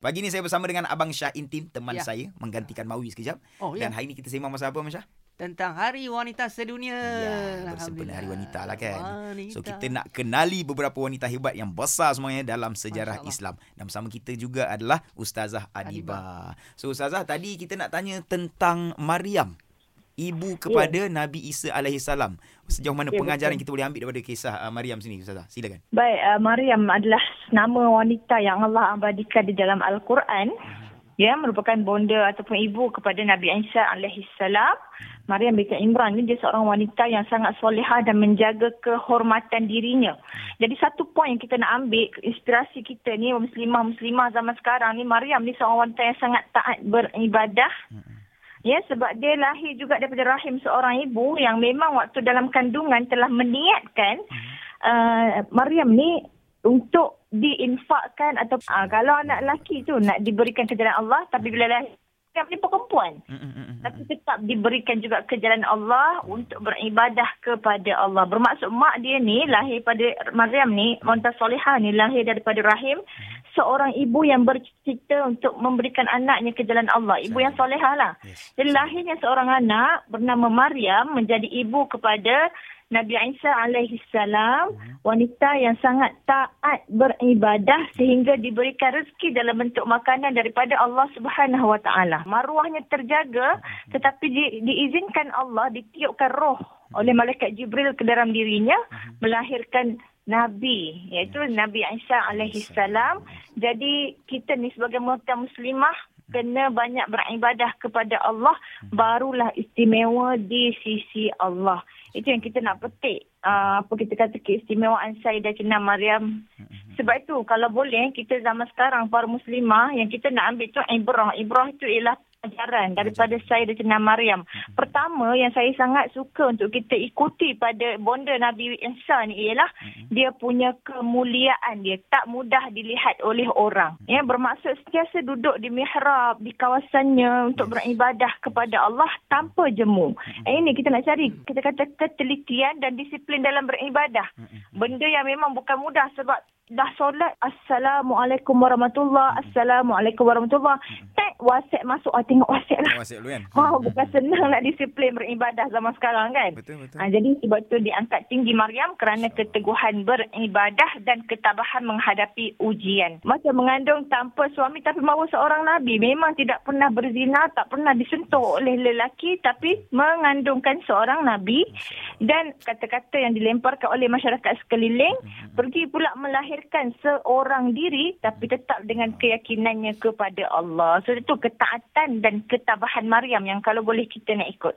Pagi ni saya bersama dengan Abang Syah Intin, teman Ya. saya, menggantikan Mawi sekejap. Oh, ya. Dan hari ni kita sembang masa apa, Abang Syah? Tentang Hari Wanita Sedunia. Ya, bersempena Hari Wanita lah kan. Wanita. So kita nak kenali beberapa wanita hebat yang besar semuanya dalam sejarah. Islam. Dan bersama kita juga adalah Ustazah Adiba. So Ustazah, tadi kita nak tanya tentang Maryam. Ibu kepada Nabi Isa alaihissalam. Sejauh mana Ya, pengajaran betul. kita boleh ambil daripada kisah uh, Maryam sini Ustazah? Silakan. Baik, uh, Maryam adalah nama wanita yang Allah abadikan di dalam Al-Quran. Ya, merupakan bonda ataupun ibu kepada Nabi Isa alaihi salam. Maryam binti Imran ni dia seorang wanita yang sangat solehah dan menjaga kehormatan dirinya. Jadi satu poin yang kita nak ambil inspirasi kita ni muslimah-muslimah zaman sekarang ni Maryam ni seorang wanita yang sangat taat beribadah. Ya, sebab dia lahir juga daripada rahim seorang ibu yang memang waktu dalam kandungan telah meniatkan uh, Maryam ni untuk diinfakkan atau uh, kalau anak lelaki tu nak diberikan ke jalan Allah tapi bila lahir Maryam ni perempuan. Mm, mm, mm, tapi tetap diberikan juga ke jalan Allah untuk beribadah kepada Allah. Bermaksud mak dia ni lahir pada Maryam ni, wanita solehah ni lahir daripada rahim seorang ibu yang bercita untuk memberikan anaknya ke jalan Allah. Ibu yang solehah lah. Yes. Jadi lahirnya seorang anak bernama Maryam menjadi ibu kepada Nabi Isa alaihi salam, wanita yang sangat taat beribadah sehingga diberikan rezeki dalam bentuk makanan daripada Allah Subhanahu wa taala. Maruahnya terjaga tetapi di, diizinkan Allah ditiupkan roh oleh malaikat Jibril ke dalam dirinya melahirkan Nabi iaitu Nabi Isa alaihi salam. Jadi kita ni sebagai wanita muslimah kena banyak beribadah kepada Allah barulah istimewa di sisi Allah. Itu yang kita nak petik. Uh, apa kita kata keistimewaan Sayyidatina Maryam. Sebab itu kalau boleh kita zaman sekarang para muslimah yang kita nak ambil tu ibrah. Ibrah itu ialah pelajaran daripada Sayyidatina Maryam. Pertama yang saya sangat suka untuk kita ikuti pada bonda Nabi Isa ni ialah dia punya kemuliaan dia tak mudah dilihat oleh orang. Ya bermaksud sentiasa duduk di mihrab di kawasannya untuk beribadah kepada Allah tanpa jemu. Eh, ini kita nak cari kita kata ketelitian dan disiplin dalam beribadah. Benda yang memang bukan mudah sebab dah solat Assalamualaikum warahmatullahi Assalamualaikum warahmatullahi WhatsApp masuk ah, Tengok WhatsApp lah WhatsApp dulu kan? Wow, bukan senang nak disiplin beribadah zaman sekarang kan? Betul, betul. Ha, jadi sebab itu diangkat tinggi Maryam kerana keteguhan beribadah dan ketabahan menghadapi ujian. Macam mengandung tanpa suami tapi mahu seorang Nabi. Memang tidak pernah berzina, tak pernah disentuh oleh lelaki tapi mengandungkan seorang Nabi. Dan kata-kata yang dilemparkan oleh masyarakat sekeliling pergi pula melahirkan seorang diri tapi tetap dengan keyakinannya kepada Allah. So itu ketaatan dan ketabahan Maryam yang kalau boleh kita nak ikut.